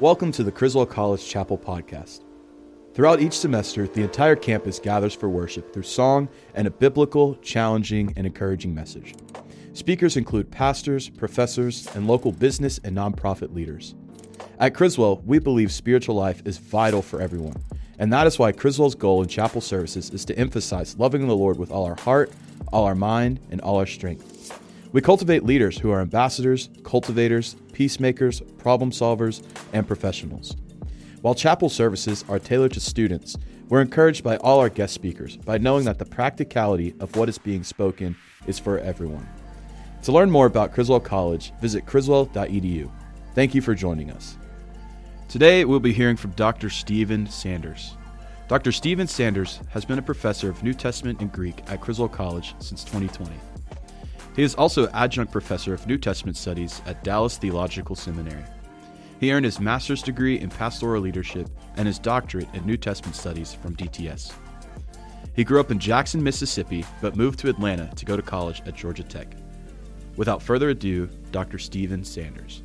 Welcome to the Criswell College Chapel Podcast. Throughout each semester, the entire campus gathers for worship through song and a biblical, challenging, and encouraging message. Speakers include pastors, professors, and local business and nonprofit leaders. At Criswell, we believe spiritual life is vital for everyone, and that is why Criswell's goal in chapel services is to emphasize loving the Lord with all our heart, all our mind, and all our strength. We cultivate leaders who are ambassadors, cultivators, peacemakers, problem solvers, and professionals. While chapel services are tailored to students, we're encouraged by all our guest speakers by knowing that the practicality of what is being spoken is for everyone. To learn more about Criswell College, visit criswell.edu. Thank you for joining us. Today, we'll be hearing from Dr. Steven Sanders. Dr. Steven Sanders has been a professor of New Testament and Greek at Criswell College since 2020. He is also adjunct professor of New Testament studies at Dallas Theological Seminary. He earned his master's degree in pastoral leadership and his doctorate in New Testament studies from DTS. He grew up in Jackson, Mississippi, but moved to Atlanta to go to college at Georgia Tech. Without further ado, Dr. Steven Sanders.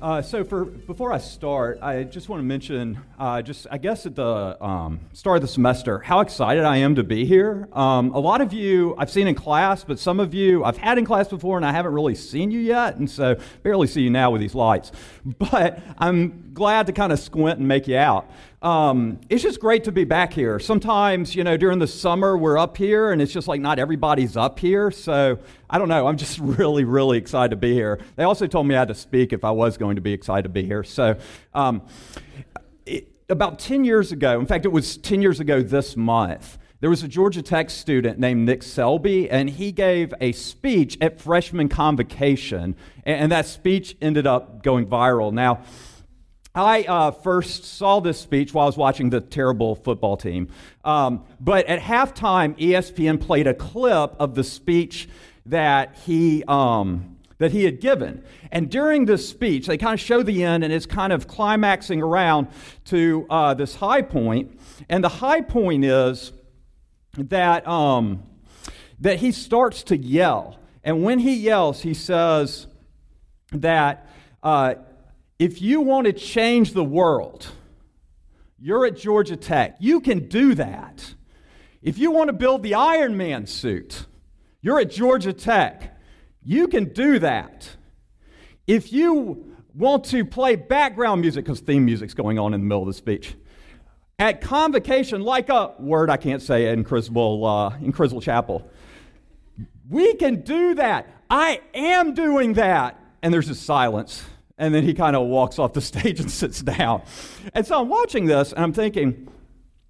Uh, so for before I start, I just want to mention, uh, just I guess at the um, start of the semester, how excited I am to be here. Um, a lot of you I've seen in class, but some of you I've had in class before and I haven't really seen you yet, and so barely see you now with these lights. But I'm glad to kind of squint and make you out. Um, it's just great to be back here. Sometimes, you know, during the summer we're up here and it's just like not everybody's up here. So I don't know. I'm just really, really excited to be here. They also told me I had to speak if I was going to be excited to be here. So um, it, about 10 years ago, in fact, it was 10 years ago this month, there was a Georgia Tech student named Nick Selby, and he gave a speech at freshman convocation, and that speech ended up going viral. Now, I uh, first saw this speech while I was watching the terrible football team. Um, but at halftime, ESPN played a clip of the speech that he, um, that he had given. And during this speech, they kind of show the end, and it's kind of climaxing around to uh, this high point. And the high point is that, um, that he starts to yell. And when he yells, he says that. Uh, if you want to change the world, you're at Georgia Tech. You can do that. If you want to build the Iron Man suit, you're at Georgia Tech. You can do that. If you want to play background music, because theme music's going on in the middle of the speech, at convocation, like a word I can't say in Criswell, uh, in Criswell Chapel, we can do that. I am doing that. And there's a silence. And then he kind of walks off the stage and sits down. And so I'm watching this and I'm thinking,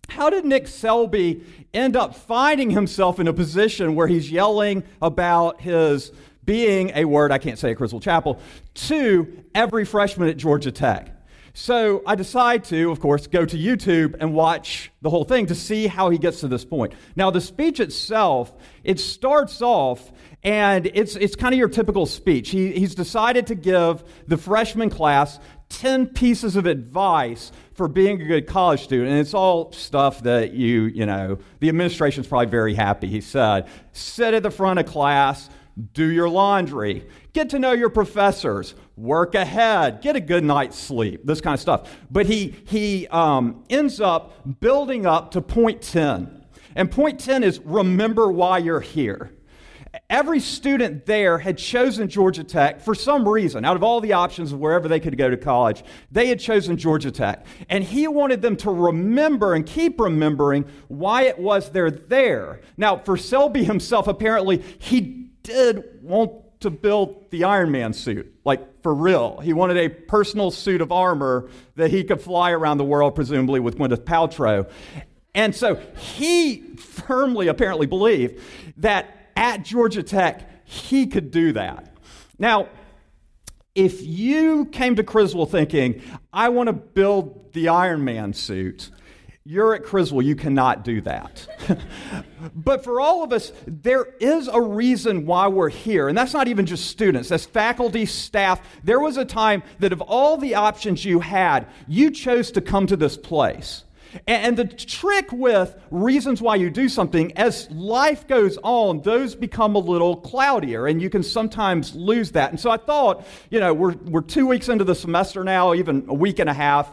how did Nick Selby end up finding himself in a position where he's yelling about his being a word I can't say at Criswell Chapel to every freshman at Georgia Tech? So I decide to, of course, go to YouTube and watch the whole thing to see how he gets to this point. Now, the speech itself, it starts off and it's, it's kind of your typical speech. He, he's decided to give the freshman class 10 pieces of advice for being a good college student. And it's all stuff that you, you know, the administration's probably very happy. He said, sit at the front of class, do your laundry, get to know your professors, work ahead, get a good night's sleep, this kind of stuff. But he, he um, ends up building up to point 10. And point 10 is remember why you're here. Every student there had chosen Georgia Tech for some reason. Out of all the options of wherever they could go to college, they had chosen Georgia Tech. And he wanted them to remember and keep remembering why it was they're there. Now, for Selby himself, apparently, he did want to build the Iron Man suit, like for real. He wanted a personal suit of armor that he could fly around the world, presumably with Gwyneth Paltrow. And so he firmly, apparently, believed that at Georgia Tech, he could do that. Now, if you came to Criswell thinking, I want to build the Iron Man suit, you're at Criswell, you cannot do that. but for all of us, there is a reason why we're here. And that's not even just students, that's faculty, staff. There was a time that of all the options you had, you chose to come to this place. And the trick with reasons why you do something, as life goes on, those become a little cloudier, and you can sometimes lose that. And so I thought, you know, we're, we're two weeks into the semester now, even a week and a half.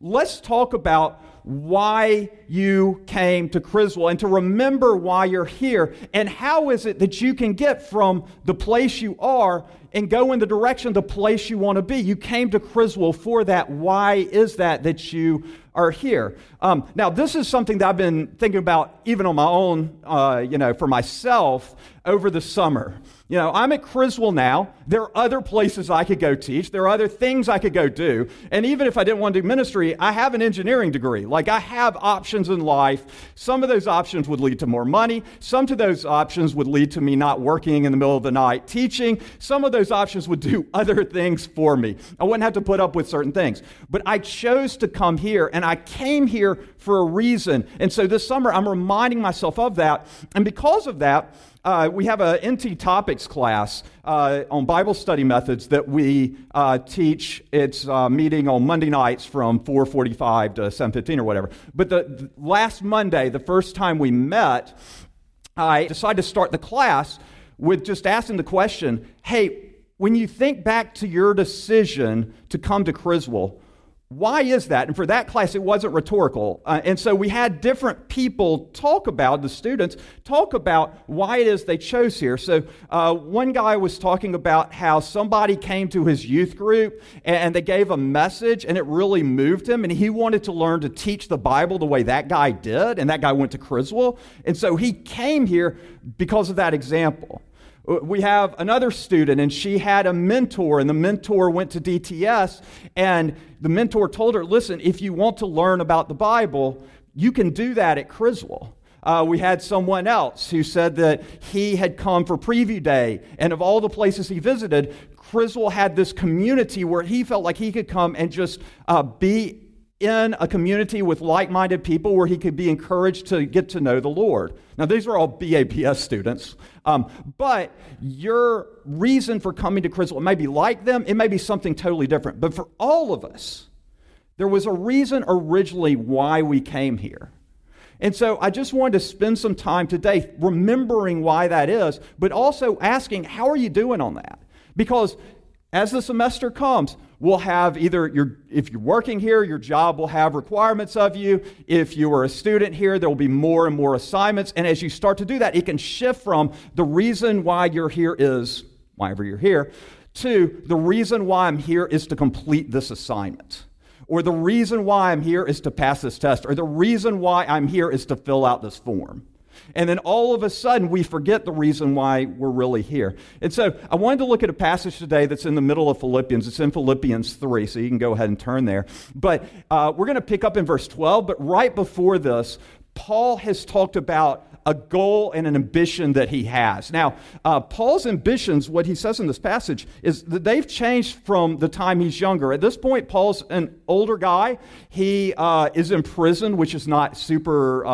Let's talk about why you came to Criswell and to remember why you're here and how is it that you can get from the place you are and go in the direction the place you want to be. You came to Criswell for that. Why is that that you are here? Um, now, this is something that I've been thinking about even on my own, uh, you know, for myself over the summer. You know, I'm at Criswell now. There are other places I could go teach. There are other things I could go do. And even if I didn't want to do ministry, I have an engineering degree. Like I have options in life. Some of those options would lead to more money. Some of those options would lead to me not working in the middle of the night teaching. Some of those options would do other things for me. I wouldn't have to put up with certain things. But I chose to come here and I came here for a reason. And so this summer I'm reminding myself of that. And because of that, uh, we have a NT Topics class uh, on Bible study methods that we uh, teach. It's uh, meeting on Monday nights from 4:45 to 7:15 or whatever. But the, the last Monday, the first time we met, I decided to start the class with just asking the question, "Hey, when you think back to your decision to come to Criswell." Why is that? And for that class, it wasn't rhetorical. Uh, and so we had different people talk about, the students, talk about why it is they chose here. So uh, one guy was talking about how somebody came to his youth group and they gave a message and it really moved him. And he wanted to learn to teach the Bible the way that guy did. And that guy went to Criswell. And so he came here because of that example. We have another student, and she had a mentor, and the mentor went to DTS, and the mentor told her, Listen, if you want to learn about the Bible, you can do that at Criswell. Uh, we had someone else who said that he had come for preview day, and of all the places he visited, Criswell had this community where he felt like he could come and just uh, be in a community with like minded people where he could be encouraged to get to know the Lord. Now, these are all BAPS students, um, but your reason for coming to Criswell, may be like them, it may be something totally different. But for all of us, there was a reason originally why we came here. And so I just wanted to spend some time today remembering why that is, but also asking, how are you doing on that? Because as the semester comes, we'll have either your, if you're working here, your job will have requirements of you. If you are a student here, there will be more and more assignments. And as you start to do that, it can shift from the reason why you're here is why ever you're here to the reason why I'm here is to complete this assignment. Or the reason why I'm here is to pass this test. Or the reason why I'm here is to fill out this form. And then all of a sudden, we forget the reason why we're really here. And so I wanted to look at a passage today that's in the middle of Philippians. It's in Philippians 3, so you can go ahead and turn there. But uh, we're going to pick up in verse 12. But right before this, Paul has talked about a goal and an ambition that he has. Now, uh, Paul's ambitions, what he says in this passage, is that they've changed from the time he's younger. At this point, Paul's an older guy. He uh, is in prison, which is not super.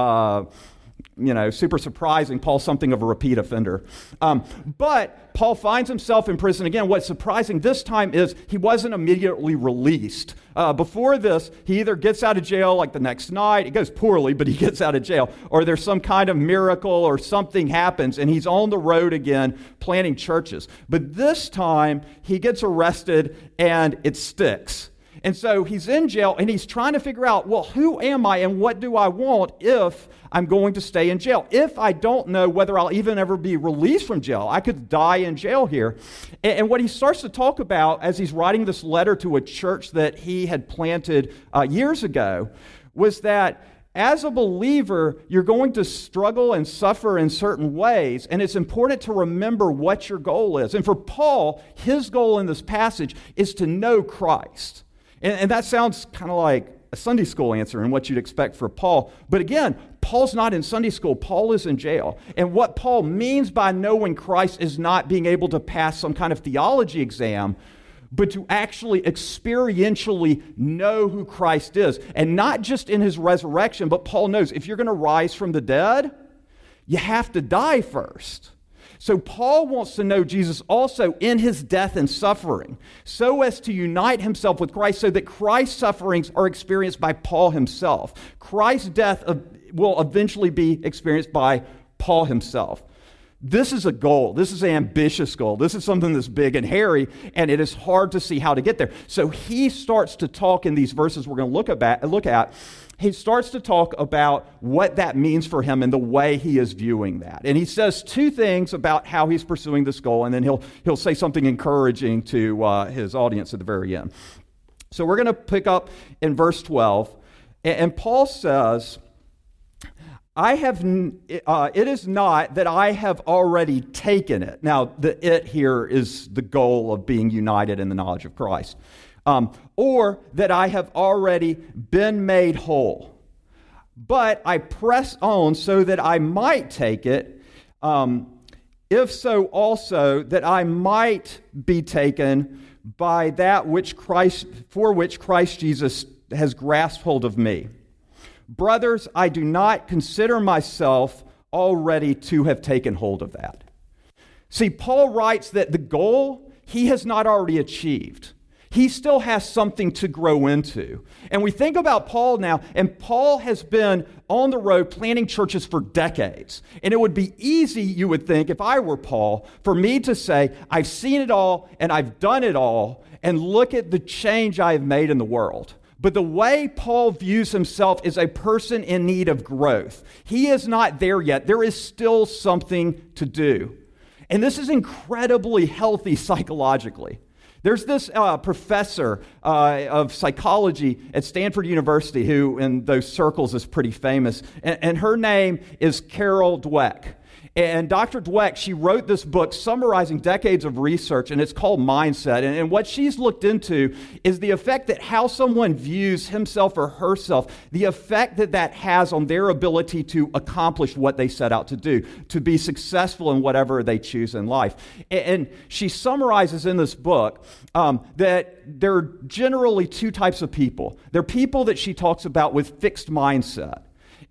You know, super surprising. Paul's something of a repeat offender. Um, but Paul finds himself in prison again. What's surprising this time is he wasn't immediately released. Uh, before this, he either gets out of jail like the next night, it goes poorly, but he gets out of jail, or there's some kind of miracle or something happens and he's on the road again planting churches. But this time, he gets arrested and it sticks. And so he's in jail and he's trying to figure out, well, who am I and what do I want if I'm going to stay in jail? If I don't know whether I'll even ever be released from jail, I could die in jail here. And, what he starts to talk about as he's writing this letter to a church that he had planted uh, years ago was that as a believer, you're going to struggle and suffer in certain ways, and it's important to remember what your goal is. And for Paul, his goal in this passage is to know Christ. And, and that sounds kind of like a Sunday school answer and what you'd expect for Paul. But again, Paul's not in Sunday school, Paul is in jail. And what Paul means by knowing Christ is not being able to pass some kind of theology exam, but to actually experientially know who Christ is. And not just in his resurrection, but Paul knows if you're going to rise from the dead, you have to die first. So Paul wants to know Jesus also in his death and suffering, so as to unite himself with Christ, so that Christ's sufferings are experienced by Paul himself. Christ's death will eventually be experienced by Paul himself. This is a goal. This is an ambitious goal. This is something that's big and hairy, and it is hard to see how to get there. So he starts to talk in these verses we're going to look, at. He starts to talk about what that means for him and the way he is viewing that. And he says two things about how he's pursuing this goal, and then he'll, he'll say something encouraging to uh, his audience at the very end. So we're going to pick up in verse 12, and, and Paul says, I have, uh, it is not that I have already taken it. Now, the it here is the goal of being united in the knowledge of Christ. Um, or that I have already been made whole. But I press on so that I might take it, um, if so also that I might be taken by that which Christ, for which Christ Jesus has grasped hold of me. Brothers, I do not consider myself already to have taken hold of that. See, Paul writes that the goal he has not already achieved. He still has something to grow into. And we think about Paul now, and Paul has been on the road planting churches for decades. And it would be easy, you would think, if I were Paul, for me to say, I've seen it all and I've done it all, and look at the change I have made in the world. But the way Paul views himself is a person in need of growth. He is not there yet. There is still something to do. And this is incredibly healthy psychologically. There's this uh, professor uh, of psychology at Stanford University who, in those circles, is pretty famous. And, and her name is Carol Dweck. And Dr. Dweck, she wrote this book summarizing decades of research, and it's called Mindset. And, and, what she's looked into is the effect that how someone views himself or herself, the effect that that has on their ability to accomplish what they set out to do, to be successful in whatever they choose in life. And, and she summarizes in this book um, that there are generally two types of people. There are people that she talks about with fixed mindset.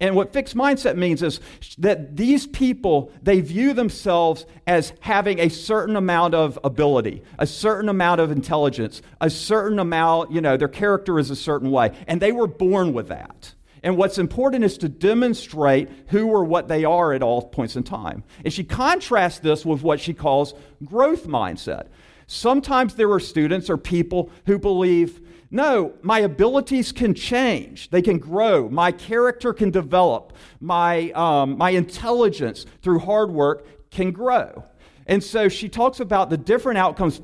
And what fixed mindset means is that these people, they view themselves as having a certain amount of ability, a certain amount of intelligence, a certain amount, you know, their character is a certain way. And they were born with that. And what's important is to demonstrate who or what they are at all points in time. And she contrasts this with what she calls growth mindset. Sometimes there are students or people who believe no, my abilities can change. They can grow. My character can develop. My, um, my intelligence through hard work can grow. And so she talks about the different outcomes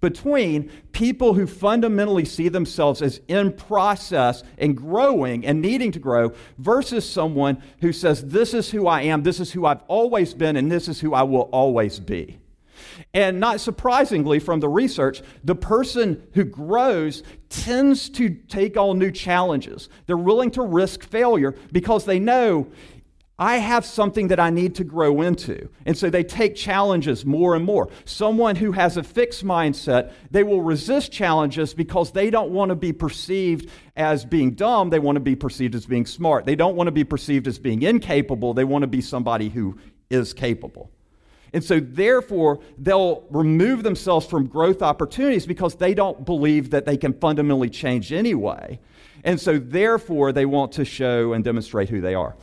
between people who fundamentally see themselves as in process and growing and needing to grow versus someone who says, This is who I am, this is who I've always been, and this is who I will always be. And not surprisingly, from the research, the person who grows tends to take on new challenges. They're willing to risk failure because they know I have something that I need to grow into. And so they take challenges more and more. Someone who has a fixed mindset, they will resist challenges because they don't want to be perceived as being dumb. They want to be perceived as being smart. They don't want to be perceived as being incapable. They want to be somebody who is capable. And so, therefore, they'll remove themselves from growth opportunities because they don't believe that they can fundamentally change anyway. And so, therefore, they want to show and demonstrate who they are.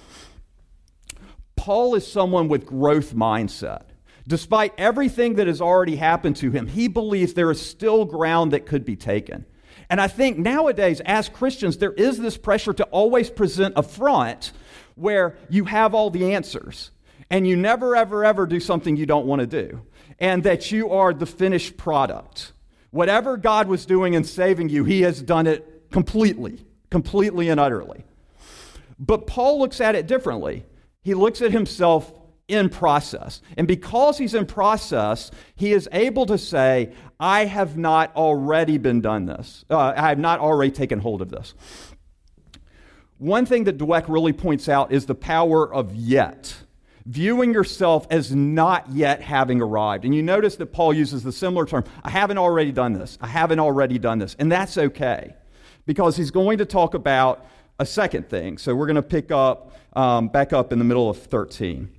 Paul is someone with growth mindset. Despite everything that has already happened to him, he believes there is still ground that could be taken. And I think nowadays, as Christians, there is this pressure to always present a front where you have all the answers and you never, ever, ever do something you don't want to do, and that you are the finished product. Whatever God was doing in saving you, He has done it completely, completely and utterly. But Paul looks at it differently. He looks at himself in process. And because he's in process, he is able to say, I have not already been done this. Uh, I have not already taken hold of this. One thing that Dweck really points out is the power of yet viewing yourself as not yet having arrived. And you notice that Paul uses the similar term I haven't already done this. I haven't already done this. And that's okay because he's going to talk about a second thing. So we're going to pick up, um, back up in the middle of 13.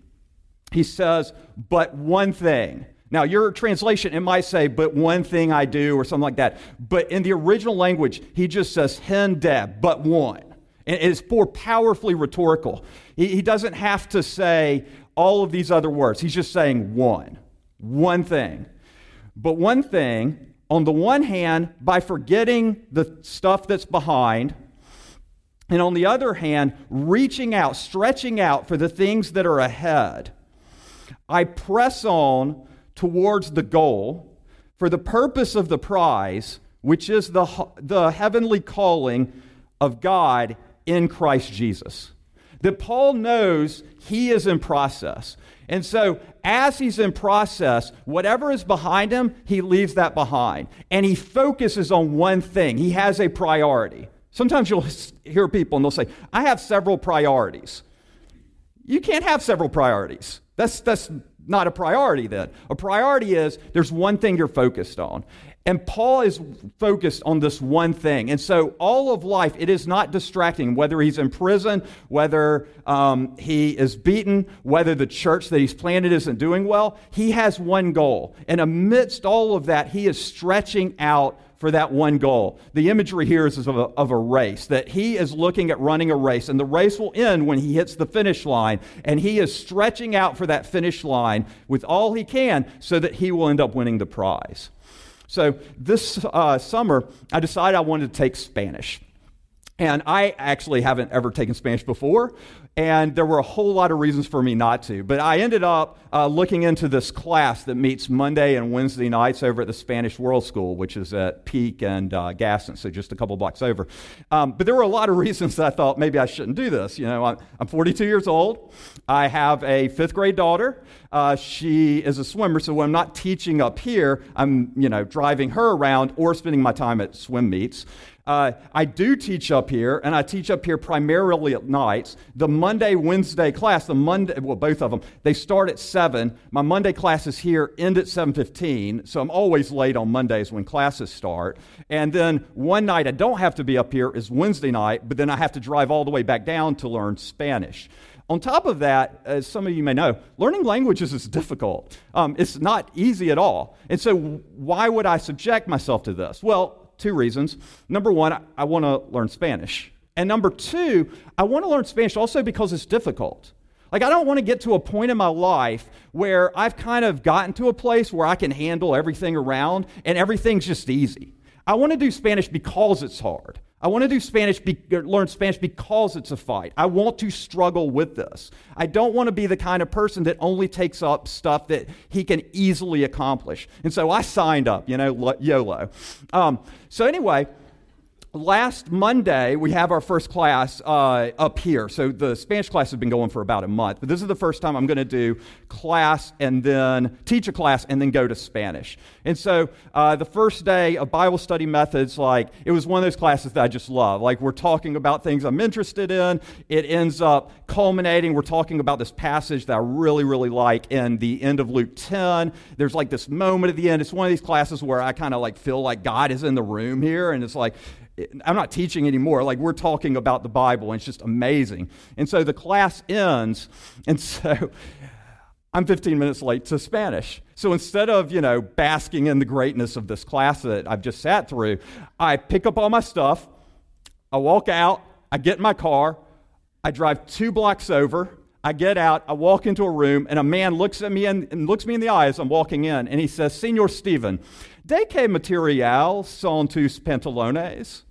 he says, but one thing. Now, your translation, it might say, but one thing I do, or something like that. But in the original language, he just says, hen de, but one. And it's more powerfully rhetorical. He doesn't have to say all of these other words. He's just saying one. One thing. But one thing, on the one hand, by forgetting the stuff that's behind, and on the other hand, reaching out, stretching out for the things that are ahead, I press on towards the goal for the purpose of the prize, which is the, the heavenly calling of God in Christ Jesus. That Paul knows he is in process. And so, as he's in process, whatever is behind him, he leaves that behind. And he focuses on one thing. He has a priority. Sometimes you'll hear people and they'll say, I have several priorities. You can't have several priorities. That's, that's not a priority then. A priority is there's one thing you're focused on. And Paul is focused on this one thing. And so, all of life, it is not distracting, whether he's in prison, whether um, he is beaten, whether the church that he's planted isn't doing well. He has one goal. And amidst all of that, he is stretching out for that one goal. The imagery here is of a, of a, race, that he is looking at running a race, and the race will end when he hits the finish line, and he is stretching out for that finish line with all he can so that he will end up winning the prize. So this uh, summer, I decided I wanted to take Spanish. And I actually haven't ever taken Spanish before, and there were a whole lot of reasons for me not to. But I ended up uh, looking into this class that meets Monday and Wednesday nights over at the Spanish World School, which is at Peak and uh, Gaston, so just a couple blocks over. Um, but there were a lot of reasons that I thought maybe I shouldn't do this. You know, I'm, I'm 42 years old. I have a fifth grade daughter. Uh, she is a swimmer, so when I'm not teaching up here, I'm you know driving her around or spending my time at swim meets. Uh, I do teach up here, and I teach up here primarily at nights. The Monday, Wednesday class, the Monday, well, both of them, they start at 7. My Monday classes here end at 7.15, so I'm always late on Mondays when classes start. And then one night I don't have to be up here is Wednesday night, but then I have to drive all the way back down to learn Spanish. On top of that, as some of you may know, learning languages is difficult. Um, it's not easy at all. And so, why would I subject myself to this? Well, two reasons. Number one, I, I want to learn Spanish. And number two, I want to learn Spanish also because it's difficult. Like, I don't want to get to a point in my life where I've kind of gotten to a place where I can handle everything around and everything's just easy. I want to do Spanish because it's hard. I want to do Spanish, be, learn Spanish because it's a fight. I want to struggle with this. I don't want to be the kind of person that only takes up stuff that he can easily accomplish. And so I signed up, you know, YOLO. Um, so anyway, last Monday, we have our first class uh, up here. So the Spanish class has been going for about a month, but this is the first time I'm going to do class and then teach a class and then go to Spanish. And so uh, the first day of Bible study methods, like it was one of those classes that I just love. Like we're talking about things I'm interested in. It ends up culminating. We're talking about this passage that I really, really like in the end of Luke 10. There's like this moment at the end. It's one of these classes where I kind of like feel like God is in the room here, and it's like I'm not teaching anymore. Like we're talking about the Bible, and it's just amazing. And so the class ends, and so I'm 15 minutes late to Spanish. So instead of, you know, basking in the greatness of this class that I've just sat through, I pick up all my stuff, I walk out, I get in my car, I drive two blocks over, I get out, I walk into a room, and a man looks at me and, and looks me in the eyes. I'm walking in, and he says, Senor Steven, de que material son tus pantalones?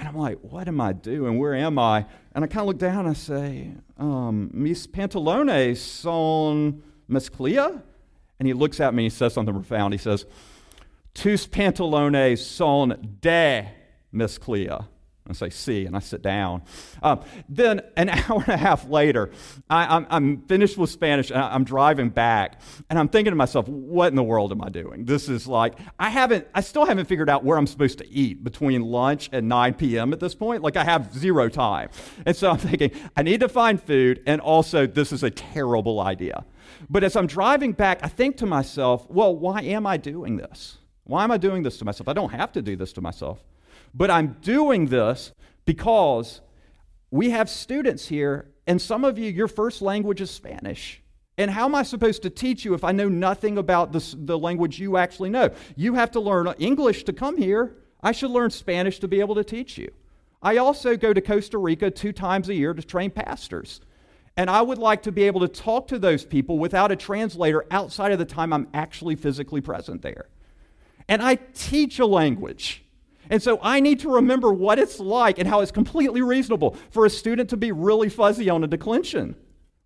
And I'm like, what am I doing? Where am I? And I kind of look down and I say, um, mis pantalones son mezclilla? And he looks at me and he says something profound. He says, tus pantalones son de mezclilla and say, see, and I sit down. Um, then an hour and a half later, I, am finished with Spanish and I'm driving back, and I'm thinking to myself, what in the world am I doing? This is like, I haven't, I still haven't figured out where I'm supposed to eat between lunch and 9 p.m. at this point. Like, I have zero time. And so I'm thinking, I need to find food, and also, this is a terrible idea. But as I'm driving back, I think to myself, well, why am I doing this? Why am I doing this to myself? I don't have to do this to myself. But I'm doing this because we have students here, and some of you, your first language is Spanish. And how am I supposed to teach you if I know nothing about the, language you actually know? You have to learn English to come here. I should learn Spanish to be able to teach you. I also go to Costa Rica two times a year to train pastors. And I would like to be able to talk to those people without a translator outside of the time I'm actually physically present there. And I teach a language. And so I need to remember what it's like and how it's completely reasonable for a student to be really fuzzy on a declension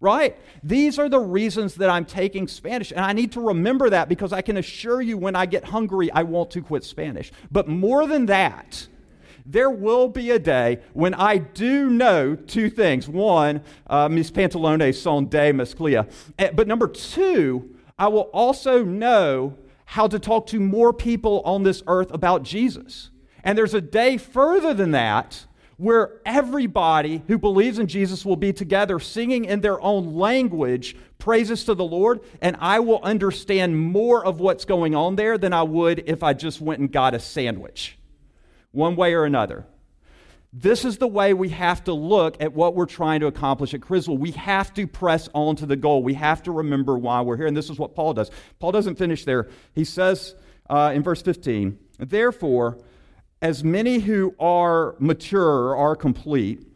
right? These are the reasons that I'm taking Spanish. And I need to remember that because I can assure you when I get hungry, I want to quit Spanish. But more than that, there will be a day when I do know two things. One, uh, mis pantalones son de mezclilla. Eh, but number two, I will also know how to talk to more people on this earth about Jesus. And there's a day further than that where everybody who believes in Jesus will be together singing in their own language praises to the Lord, and I will understand more of what's going on there than I would if I just went and got a sandwich, one way or another. This is the way we have to look at what we're trying to accomplish at Criswell. We have to press on to the goal. We have to remember why we're here. And this is what Paul does. Paul doesn't finish there. He says uh, in verse 15, Therefore, as many who are mature, are complete,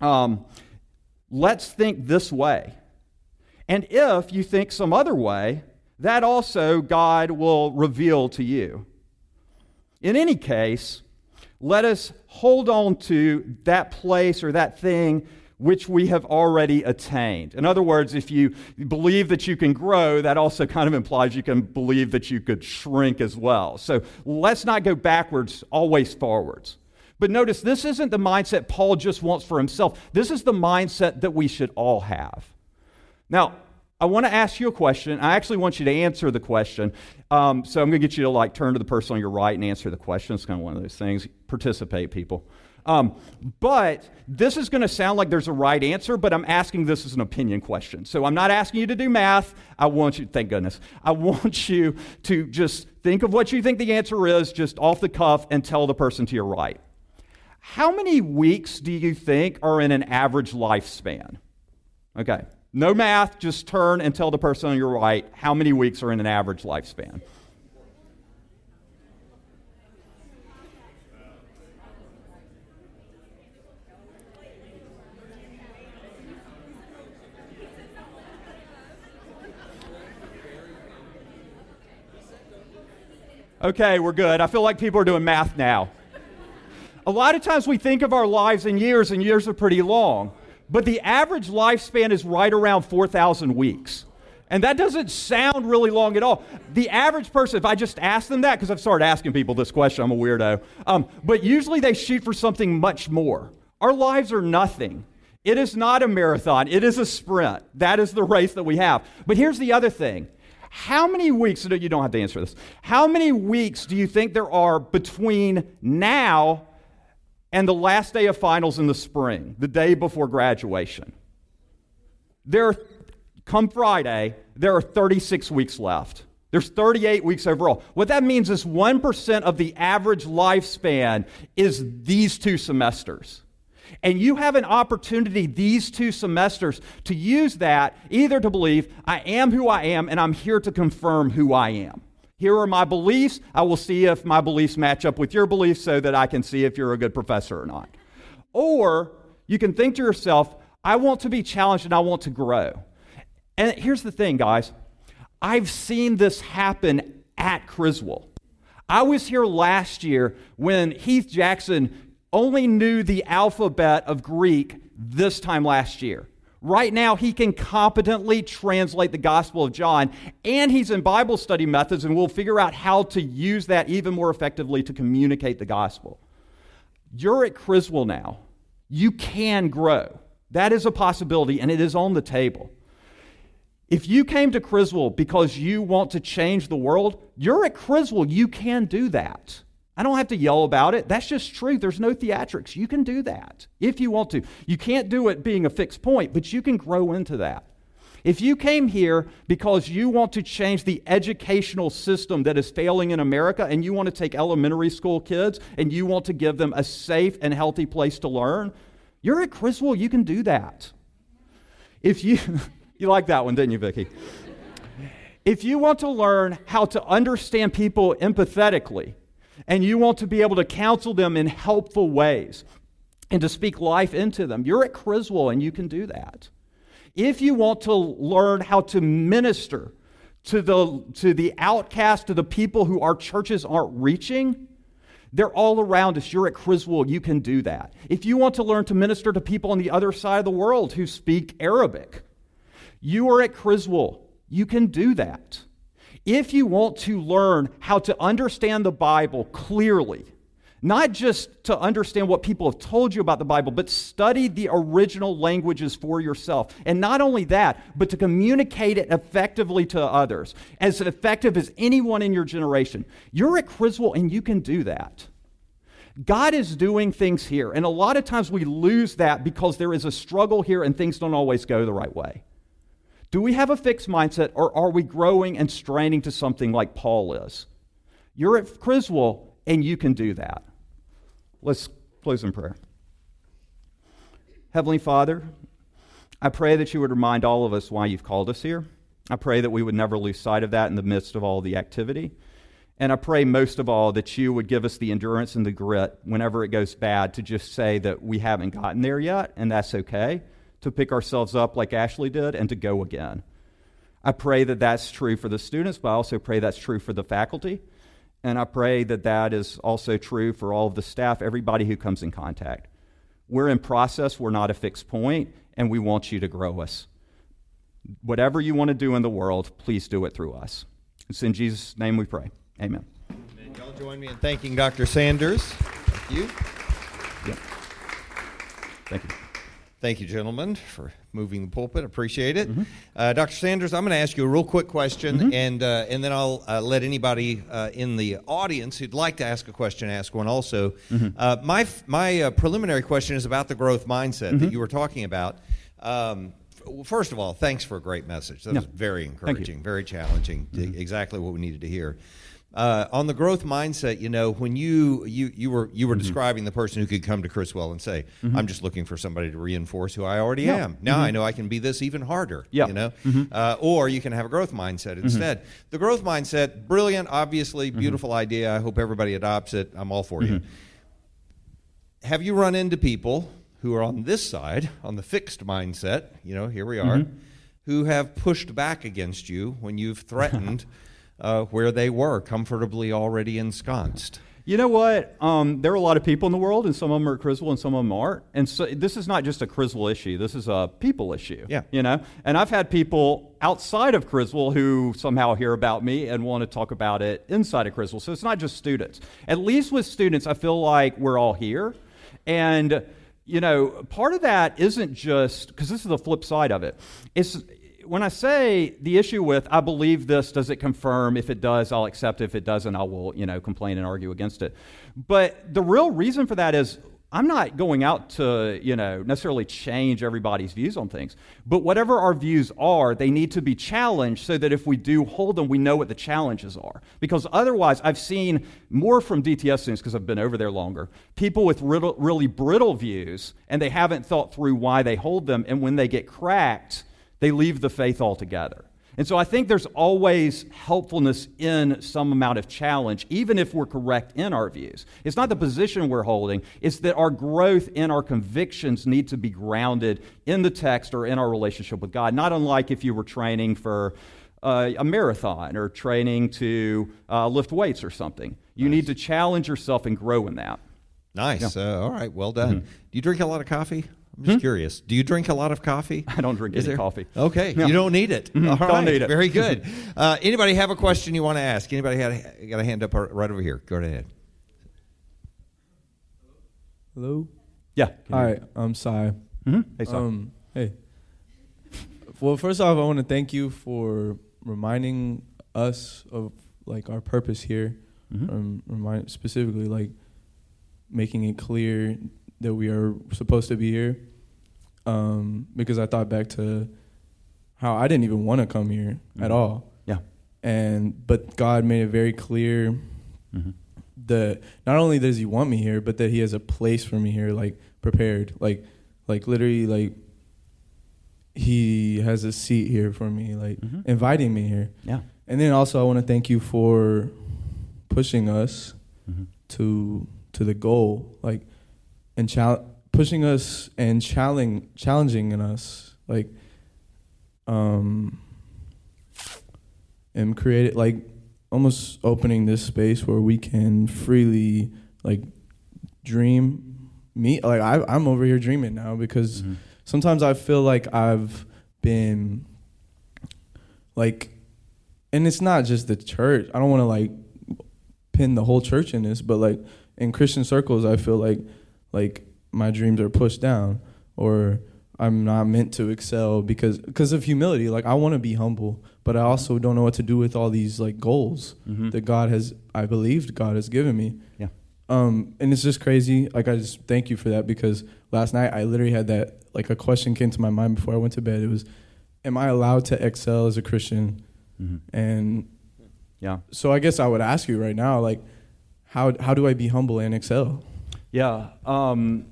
um, let's think this way. And if you think some other way, that also God will reveal to you. In any case, let us hold on to that place or that thing which we have already attained. In other words, if you believe that you can grow, that also kind of implies you can believe that you could shrink as well. So let's not go backwards, always forwards. But notice, this isn't the mindset Paul just wants for himself. This is the mindset that we should all have. Now, I want to ask you a question. I actually want you to answer the question. Um, so I'm going to get you to like turn to the person on your right and answer the question. It's kind of one of those things. Participate, people. Um, but this is going to sound like there's a right answer, but I'm asking this as an opinion question. So I'm not asking you to do math. I want you, thank goodness, I want you to just think of what you think the answer is, just off the cuff, and tell the person to your right. How many weeks do you think are in an average lifespan? Okay, no math, just turn and tell the person on your right how many weeks are in an average lifespan. Okay, we're good. I feel like people are doing math now. A lot of times we think of our lives in years, and years are pretty long, but the average lifespan is right around 4,000 weeks. And that doesn't sound really long at all. The average person, if I just ask them that, because I've started asking people this question, I'm a weirdo, um, but usually they shoot for something much more. Our lives are nothing. It is not a marathon, it is a sprint. That is the race that we have. But here's the other thing how many weeks, you don't have to answer this, how many weeks do you think there are between now and the last day of finals in the spring, the day before graduation? There are, come Friday, there are 36 weeks left. There's 38 weeks overall. What that means is 1% of the average lifespan is these two semesters. And you have an opportunity these two semesters to use that either to believe, I am who I am, and I'm here to confirm who I am. Here are my beliefs. I will see if my beliefs match up with your beliefs so that I can see if you're a good professor or not. Or you can think to yourself, I want to be challenged and I want to grow. And here's the thing, guys I've seen this happen at Criswell. I was here last year when Heath Jackson only knew the alphabet of Greek this time last year. Right now, he can competently translate the Gospel of John, and he's in Bible study methods, and we'll figure out how to use that even more effectively to communicate the Gospel. You're at Criswell now. You can grow. That is a possibility, and it is on the table. If you came to Criswell because you want to change the world, you're at Criswell. You can do that. I don't have to yell about it. That's just truth. There's no theatrics. You can do that if you want to. You can't do it being a fixed point, but you can grow into that. If you came here because you want to change the educational system that is failing in America and you want to take elementary school kids and you want to give them a safe and healthy place to learn, you're at Criswell, you can do that. If you You like that one, didn't you, Vicki? If you want to learn how to understand people empathetically, and you want to be able to counsel them in helpful ways and to speak life into them, you're at Criswell and you can do that. If you want to learn how to minister to the, to the outcast, to the people who our churches aren't reaching, they're all around us. You're at Criswell, you can do that. If you want to learn to minister to people on the other side of the world who speak Arabic, you are at Criswell, you can do that. If you want to learn how to understand the Bible clearly, not just to understand what people have told you about the Bible, but study the original languages for yourself. And not only that, but to communicate it effectively to others, as effective as anyone in your generation. You're at Criswell and you can do that. God is doing things here. And a lot of times we lose that because there is a struggle here and things don't always go the right way. Do we have a fixed mindset or are we growing and straining to something like Paul is? You're at Criswell and you can do that. Let's close in prayer. Heavenly Father, I pray that you would remind all of us why you've called us here. I pray that we would never lose sight of that in the midst of all the activity. And I pray most of all that you would give us the endurance and the grit whenever it goes bad to just say that we haven't gotten there yet, and that's okay, to pick ourselves up like Ashley did and to go again. I pray that that's true for the students, but I also pray that's true for the faculty. And I pray that that is also true for all of the staff, everybody who comes in contact. We're in process, we're not a fixed point, and we want you to grow us. Whatever you want to do in the world, please do it through us. It's in Jesus' name we pray. Amen. Amen. Y'all join me in thanking Dr. Sanders. Thank you. Yeah. Thank you. Thank you, gentlemen, for moving the pulpit. Appreciate it. Mm-hmm. Uh, Dr. Sanders, I'm going to ask you a real quick question, mm-hmm. and uh, and then I'll uh, let anybody uh, in the audience who'd like to ask a question ask one also. Mm-hmm. Uh, my my uh, preliminary question is about the growth mindset that mm-hmm. you were talking about. Um, first of all, thanks for a great message. That no. was very encouraging, very challenging, mm-hmm. exactly what we needed to hear. Uh, on the growth mindset, you know, when you you you were you were mm-hmm. describing the person who could come to Criswell and say, mm-hmm. "I'm just looking for somebody to reinforce who I already yeah. am." Now mm-hmm. I know I can be this even harder. Yeah. You know, mm-hmm. uh, or you can have a growth mindset mm-hmm. instead. The growth mindset, brilliant, obviously, mm-hmm. beautiful idea. I hope everybody adopts it. I'm all for you. Have you run into people who are on this side, on the fixed mindset? You know, here we are, who have pushed back against you when you've threatened. uh, where they were comfortably already ensconced. You know what? Um, there are a lot of people in the world, and some of them are Criswell and some of them aren't. And so this is not just a Criswell issue. This is a people issue. Yeah. You know? And I've had people outside of Criswell who somehow hear about me and want to talk about it inside of Criswell. So it's not just students. At least with students, I feel like we're all here. And, you know, part of that isn't just, because this is the flip side of it. It's when I say the issue with I believe this, does it confirm? If it does, I'll accept it. If it doesn't, I will, you know, complain and argue against it. But the real reason for that is I'm not going out to, you know, necessarily change everybody's views on things. But whatever our views are, they need to be challenged so that if we do hold them, we know what the challenges are. Because otherwise, I've seen more from DTS students because I've been over there longer. People with really brittle views and they haven't thought through why they hold them. And when they get cracked, they leave the faith altogether. And so I think there's always helpfulness in some amount of challenge, even if we're correct in our views. It's not the position we're holding, it's that our growth in our convictions need to be grounded in the text or in our relationship with God, not unlike if you were training for uh, a marathon or training to uh, lift weights or something. You nice. need to challenge yourself and grow in that. Nice. Yeah. Uh, all right. Well done. Mm-hmm. Do you drink a lot of coffee? I'm just hmm? curious. Do you drink a lot of coffee? I don't drink Is any there? coffee. Okay, no. you don't need it. Mm-hmm. All don't need it. Very good. Uh, anybody have a question you want to ask? Anybody had a, got a hand up right over here? Go ahead. Hello. Yeah. All right. I'm Sai. Mm-hmm. Hey, Sai. Um, hey. Well, first off, I want to thank you for reminding us of like our purpose here. Mm-hmm. Um, remind specifically like making it clear that we are supposed to be here. Um, because I thought back to how I didn't even want to come here mm-hmm. at all. Yeah. And but God made it very clear mm-hmm. that not only does He want me here, but that He has a place for me here, like prepared, like like literally like he has a seat here for me, like Mhm. inviting me here. Yeah. And then also I want to thank you for pushing us Mhm. to to the goal, like and chal- pushing us and challenging challenging in us, like um and create like almost opening this space where we can freely like dream me like I, i'm over here dreaming now because Mhm. sometimes i feel like i've been like and it's not just the church i don't want to like pin the whole church in this but like in christian circles i feel like like my dreams are pushed down or i'm not meant to excel because because of humility like i want to be humble but i also don't know what to do with all these like goals Mhm. that god has i believed god has given me Yeah. um and it's just crazy like i just thank you for that because last night i literally had that like a question came to my mind before i went to bed it was am i allowed to excel as a christian Mhm. and Yeah. so i guess i would ask you right now like how how do i be humble and excel Yeah. Um,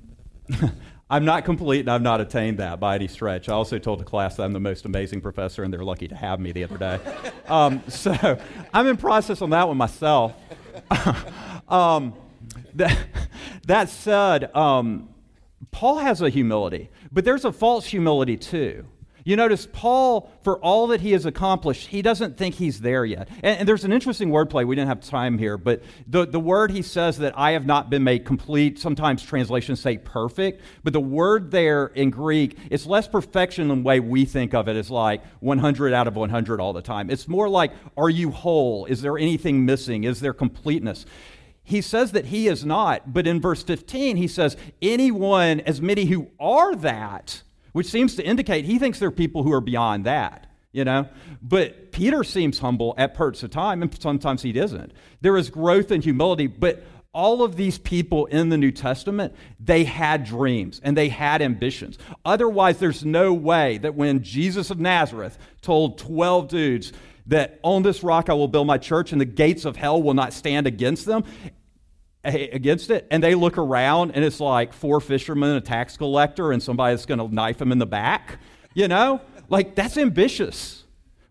I'm not complete and I've not attained that by any stretch. I also told the class that I'm the most amazing professor and they're lucky to have me the other day. Um, so I'm in process on that one myself. um, that, that said, um, Paul has a humility, but there's a false humility too. You notice Paul, for all that he has accomplished, he doesn't think he's there yet. And, and there's an interesting wordplay. We didn't have time here, but the, the word he says that I have not been made complete, sometimes translations say perfect, but the word there in Greek, it's less perfection than the way we think of it as like 100 out of 100 all the time. It's more like, are you whole? Is there anything missing? Is there completeness? He says that he is not, but in verse 15, he says, anyone, as many who are that, which seems to indicate he thinks there are people who are beyond that, you know? But Peter seems humble at parts of time, and sometimes he doesn't. There is growth and humility, but all of these people in the New Testament, they had dreams and they had ambitions. Otherwise, there's no way that when Jesus of Nazareth told 12 dudes that on this rock I will build my church and the gates of hell will not stand against them, against it and they look around and it's like four fishermen a tax collector and somebody that's going to knife them in the back you know? Like that's ambitious.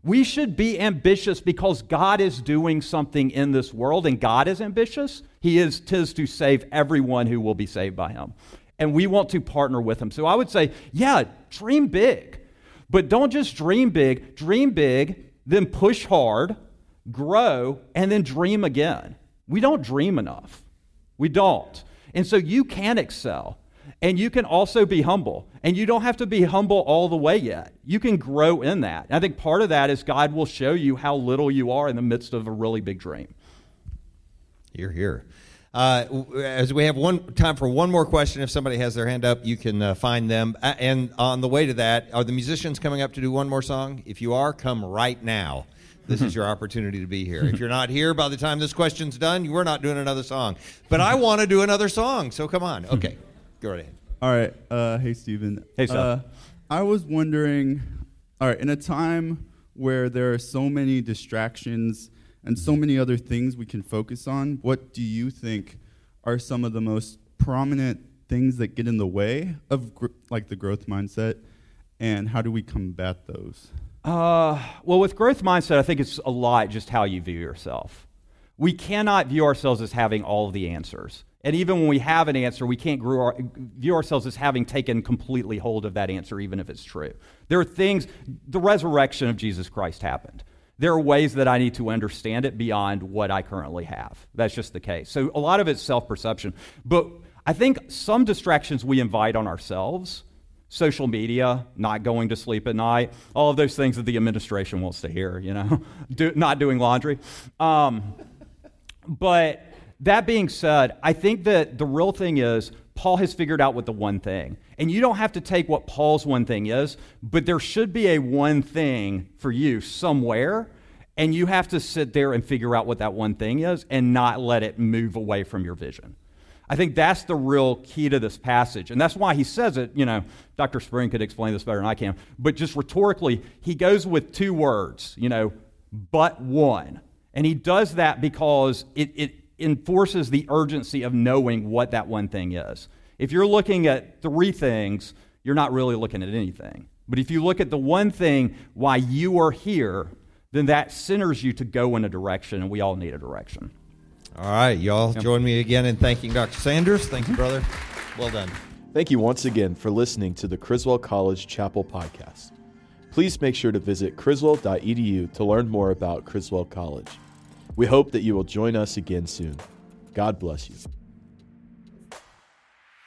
We should be ambitious because god is doing something in this world and god is ambitious. He is tis to save everyone who will be saved by him. And we want to partner with him. So i would say yeah dream big. But don't just dream big. Dream big then push hard grow and then dream again. We don't dream enough we don't. And so you can excel. And you can also be humble. And you don't have to be humble all the way yet. You can grow in that. And I think part of that is God will show you how little you are in the midst of a really big dream. You're here. Uh, as we have one time for one more question, if somebody has their hand up, you can uh, find them. Uh, and on the way to that, are the musicians coming up to do one more song? If you are, come right now. This is your opportunity to be here. If you're not here by the time this question's done, you are not doing another song. But I want to do another song, so come on. Okay, go right ahead. All right. Uh, hey, Steven. Hey, Seth. Uh, I was wondering, all right, in a time where there are so many distractions and so many other things we can focus on, what do you think are some of the most prominent things that get in the way of gr- like the growth mindset, and how do we combat those? Uh, well, with growth mindset, I think it's a lot just how you view yourself. We cannot view ourselves as having all of the answers. And even when we have an answer, we can't our, view ourselves as having taken completely hold of that answer, even if it's true. There are things, the resurrection of Jesus Christ happened. There are ways that I need to understand it beyond what I currently have. That's just the case. So a lot of it's self perception. But I think some distractions we invite on ourselves social media, not going to sleep at night, all of those things that the administration wants to hear, you know, Do, not doing laundry. Um, but that being said, I think that the real thing is Paul has figured out what the one thing. And you don't have to take what Paul's one thing is, but there should be a one thing for you somewhere. And you have to sit there and figure out what that one thing is and not let it move away from your vision. I think that's the real key to this passage. And that's why he says it. You know, Dr. Spring could explain this better than I can. But just rhetorically, he goes with two words, you know, but one. And he does that because it, it enforces the urgency of knowing what that one thing is. If you're looking at three things, you're not really looking at anything. But if you look at the one thing why you are here, then that centers you to go in a direction, and we all need a direction. All right, y'all join me again in thanking Dr. Sanders. Thank you, mm-hmm. brother. Well done. Thank you once again for listening to the Criswell College Chapel podcast. Please make sure to visit criswell.edu to learn more about Criswell College. We hope that you will join us again soon. God bless you.